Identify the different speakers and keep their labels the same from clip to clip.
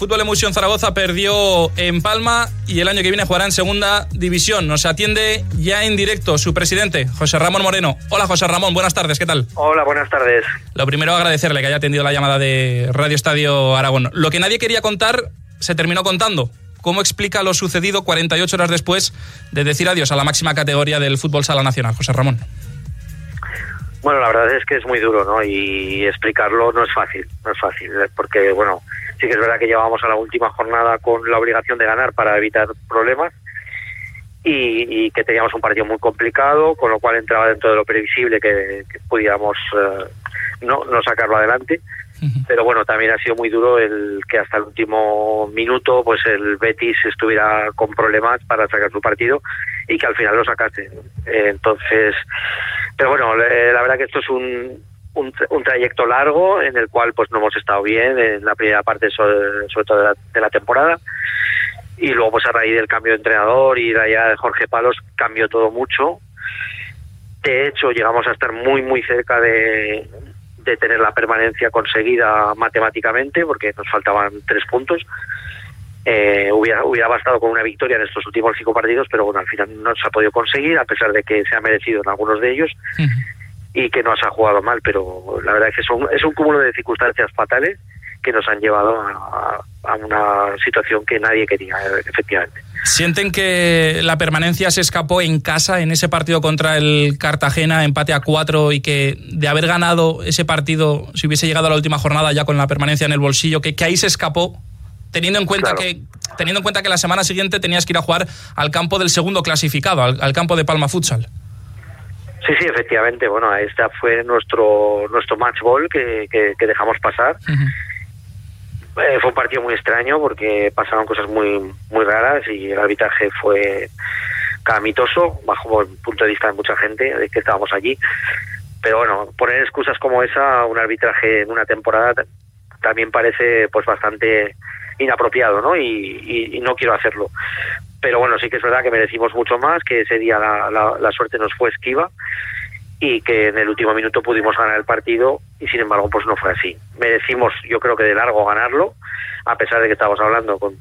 Speaker 1: Fútbol Emoción Zaragoza perdió en Palma y el año que viene jugará en segunda división. Nos atiende ya en directo su presidente, José Ramón Moreno. Hola José Ramón, buenas tardes, ¿qué tal?
Speaker 2: Hola, buenas tardes.
Speaker 1: Lo primero agradecerle que haya atendido la llamada de Radio Estadio Aragón. Lo que nadie quería contar se terminó contando. ¿Cómo explica lo sucedido 48 horas después de decir adiós a la máxima categoría del fútbol sala nacional, José Ramón?
Speaker 2: Bueno, la verdad es que es muy duro, ¿no? Y explicarlo no es fácil, no es fácil, porque, bueno, sí que es verdad que llevábamos a la última jornada con la obligación de ganar para evitar problemas y, que teníamos un partido muy complicado, con lo cual entraba dentro de lo previsible que, pudiéramos eh, no, no sacarlo adelante. Pero bueno, también ha sido muy duro el que hasta el último minuto pues el Betis estuviera con problemas para sacar su partido y que al final lo sacaste. entonces, pero bueno, la verdad que esto es un, un, trayecto largo en el cual pues no hemos estado bien en la primera parte sobre, todo de la, temporada. Y luego pues a raíz del cambio de entrenador y de allá de Jorge Palos cambió todo mucho. De hecho llegamos a estar muy muy cerca de, de tener la permanencia conseguida matemáticamente porque nos faltaban tres puntos. Eh, hubiera, hubiera bastado con una victoria en estos últimos cinco partidos pero bueno al final no se ha podido conseguir a pesar de que se ha merecido en algunos de ellos y que nos ha jugado mal, pero la verdad es que es un, es un cúmulo de circunstancias fatales que nos han llevado a, una situación que nadie quería, efectivamente.
Speaker 1: ¿Sienten que la permanencia se escapó en casa en ese partido contra el Cartagena, empate a cuatro, y que de haber ganado ese partido, si hubiese llegado a la última jornada ya con la permanencia en el bolsillo, que, que ahí se escapó? Teniendo en cuenta que teniendo en cuenta que la semana siguiente tenías que ir a jugar al campo del segundo clasificado, al campo de Palma Futsal.
Speaker 2: Sí, sí, efectivamente. Bueno, esta fue nuestro nuestro match ball que, que, dejamos pasar. Eh, fue un partido muy extraño porque pasaron cosas muy muy raras y el arbitraje fue calamitoso bajo el punto de vista de mucha gente de que estábamos allí. Pero bueno, poner excusas como esa, un arbitraje en una temporada también parece pues bastante inapropiado, ¿no? y, y no quiero hacerlo pero bueno, sí que es verdad que merecimos mucho más, que ese día la, la, suerte nos fue esquiva y que en el último minuto pudimos ganar el partido y sin embargo pues no fue así. Merecimos yo creo que de largo ganarlo, a pesar de que estábamos hablando, con,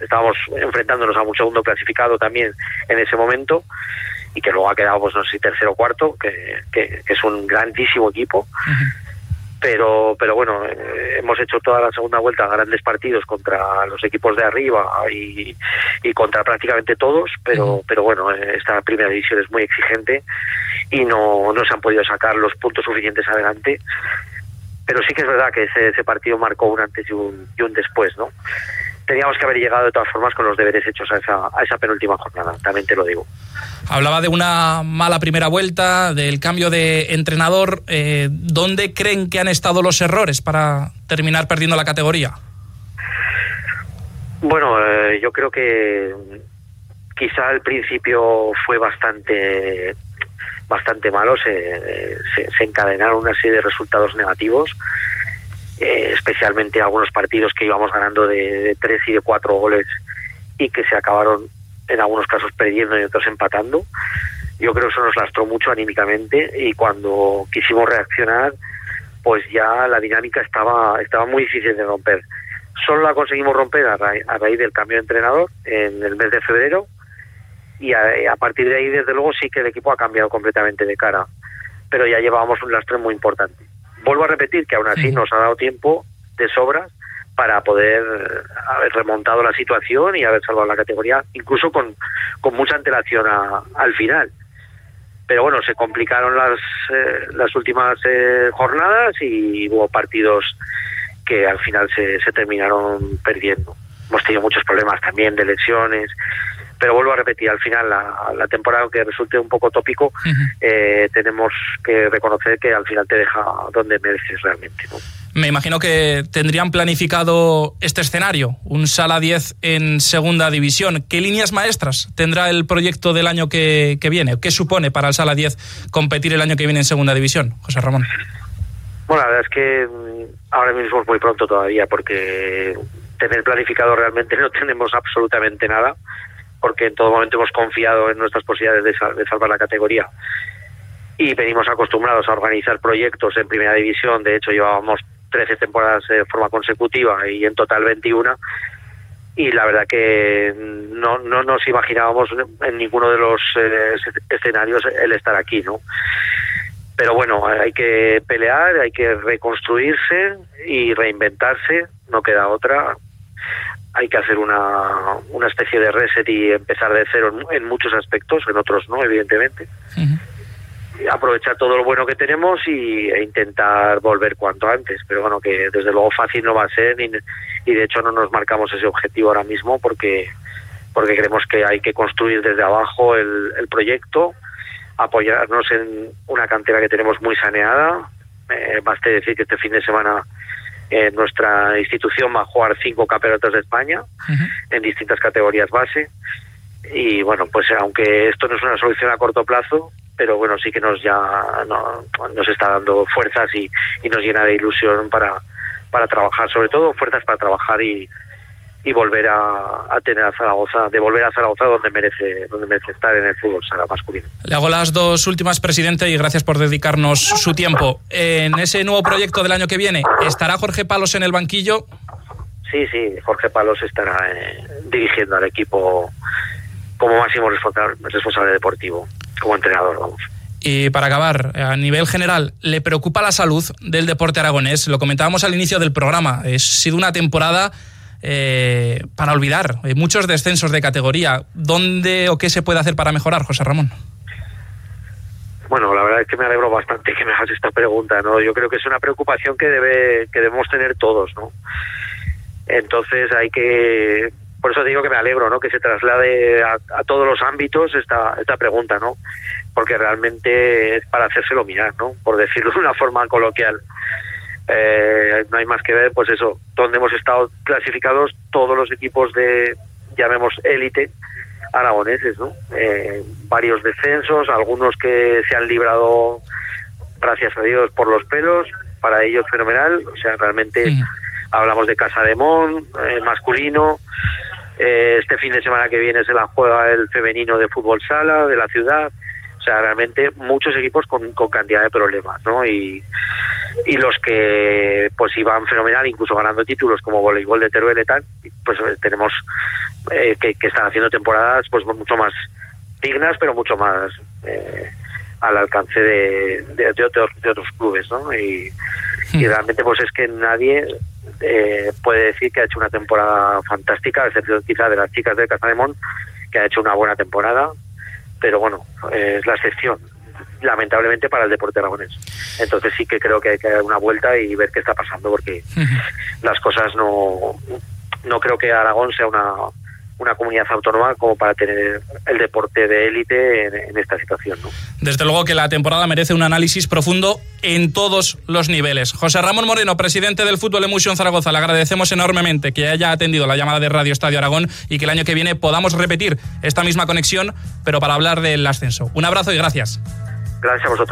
Speaker 2: estábamos enfrentándonos a un segundo clasificado también en ese momento y que luego ha quedado pues no sé tercero o cuarto, que, que, es un grandísimo equipo pero pero bueno eh, hemos hecho toda la segunda vuelta grandes partidos contra los equipos de arriba y, contra prácticamente todos pero pero bueno esta primera división es muy exigente y no no se han podido sacar los puntos suficientes adelante. Pero sí que es verdad que ese, ese partido marcó un antes y un, y un después no teníamos que haber llegado de todas formas con los deberes hechos a esa, a esa penúltima jornada, también te lo digo.
Speaker 1: Hablaba de una mala primera vuelta, del cambio de entrenador. Eh, ¿Dónde creen que han estado los errores para terminar perdiendo la categoría?
Speaker 2: Bueno, eh, yo creo que quizá al principio fue bastante bastante malo, se, se encadenaron una serie de resultados negativos especialmente algunos partidos que íbamos ganando de, tres y de cuatro goles y que se acabaron en algunos casos perdiendo y otros empatando. Yo creo que eso nos lastró mucho anímicamente y cuando quisimos reaccionar, pues ya la dinámica estaba, estaba muy difícil de romper. Solo la conseguimos romper a, raíz del cambio de entrenador en el mes de febrero y a, a, partir de ahí, desde luego, sí que el equipo ha cambiado completamente de cara, pero ya llevábamos un lastre muy importante vuelvo a repetir que aún así nos ha dado tiempo de sobra para poder haber remontado la situación y haber salvado la categoría, incluso con, con mucha antelación al final. Pero bueno, se complicaron las, eh, las últimas eh, jornadas y hubo partidos que al final se, se terminaron perdiendo. Hemos tenido muchos problemas también de lesiones, pero vuelvo a repetir, al final la, temporada, aunque resulte un poco tópico, eh, tenemos que reconocer que al final te deja donde mereces realmente.
Speaker 1: Me imagino que tendrían planificado este escenario, un Sala 10 en segunda división. ¿Qué líneas maestras tendrá el proyecto del año que, viene? ¿Qué supone para el Sala 10 competir el año que viene en segunda división, José Ramón?
Speaker 2: Bueno, la verdad es que mm, ahora mismo es muy pronto todavía porque tener planificado realmente no tenemos absolutamente nada porque en todo momento hemos confiado en nuestras posibilidades de, salvar la categoría y venimos acostumbrados a organizar proyectos en primera división. De hecho, llevábamos 13 temporadas de forma consecutiva y en total 21 y la verdad que no, no nos imaginábamos en ninguno de los eh, escenarios el estar aquí, ¿no? Pero bueno, hay que pelear, hay que reconstruirse y reinventarse, no queda otra. Hay que hacer una, una especie de reset y empezar de cero en, muchos aspectos, en otros no, evidentemente aprovechar todo lo bueno que tenemos y, e intentar volver cuanto antes. Pero bueno, que desde luego fácil no va a ser y, y de hecho no nos marcamos ese objetivo ahora mismo porque, porque creemos que hay que construir desde abajo el, el proyecto, apoyarnos en una cantera que tenemos muy saneada. Eh, baste decir que este fin de semana eh, nuestra institución va a jugar cinco campeonatos de España en distintas categorías base. Y bueno, pues aunque esto no es una solución a corto plazo, pero bueno, sí que nos ya nos está dando fuerzas y, nos llena de ilusión para, para trabajar, sobre todo fuerzas para trabajar y, y volver a, tener a Zaragoza, de volver a Zaragoza donde merece, donde merece estar en el fútbol sala masculino.
Speaker 1: Le hago las dos últimas, presidente, y gracias por dedicarnos su tiempo. En ese nuevo proyecto del año que viene, ¿estará Jorge Palos en el banquillo?
Speaker 2: Sí, sí, Jorge Palos estará eh, dirigiendo al equipo como máximo responsable, responsable deportivo como entrenador, vamos.
Speaker 1: Y para acabar, a nivel general, ¿le preocupa la salud del deporte aragonés? Lo comentábamos al inicio del programa. Ha sido una temporada eh, para olvidar. Hay muchos descensos de categoría. ¿Dónde o qué se puede hacer para mejorar, José Ramón?
Speaker 2: Bueno, la verdad es que me alegro bastante que me hagas esta pregunta. ¿no? Yo creo que es una preocupación que, debe, que debemos tener todos. ¿no? Entonces hay que por eso digo que me alegro, ¿no? Que se traslade a, todos los ámbitos esta, esta pregunta, ¿no? Porque realmente es para hacérselo mirar, ¿no? Por decirlo de una forma coloquial. Eh, no hay más que ver, pues eso, donde hemos estado clasificados todos los equipos de, llamemos élite, aragoneses, ¿no? Eh, varios descensos, algunos que se han librado, gracias a Dios, por los pelos, para ellos fenomenal, o sea, realmente hablamos de Casa de Mon, eh, masculino, eh, este fin de semana que viene se la juega el femenino de fútbol sala de la ciudad. O sea, realmente muchos equipos con, cantidad de problemas, ¿no? Y, y los que pues iban fenomenal, incluso ganando títulos como voleibol de Teruel y tal, pues eh, tenemos eh, que, están haciendo temporadas pues mucho más dignas, pero mucho más al alcance de, de, otros, de otros clubes, ¿no? Y, y hmm. realmente pues es que nadie eh, puede decir que ha hecho una temporada fantástica, a excepción quizá de las chicas de Casademón, que ha hecho una buena temporada, pero bueno, es la excepción, lamentablemente para el deporte aragonés. Entonces sí que creo que hay que dar una vuelta y ver qué está pasando, porque las cosas no, no creo que Aragón sea una una comunidad autónoma como para tener el deporte de élite en, esta situación. ¿no?
Speaker 1: Desde luego que la temporada merece un análisis profundo en todos los niveles. José Ramón Moreno, presidente del Fútbol Emotion Zaragoza, le agradecemos enormemente que haya atendido la llamada de Radio Estadio Aragón y que el año que viene podamos repetir esta misma conexión, pero para hablar del ascenso. Un abrazo y gracias.
Speaker 2: Gracias a vosotros.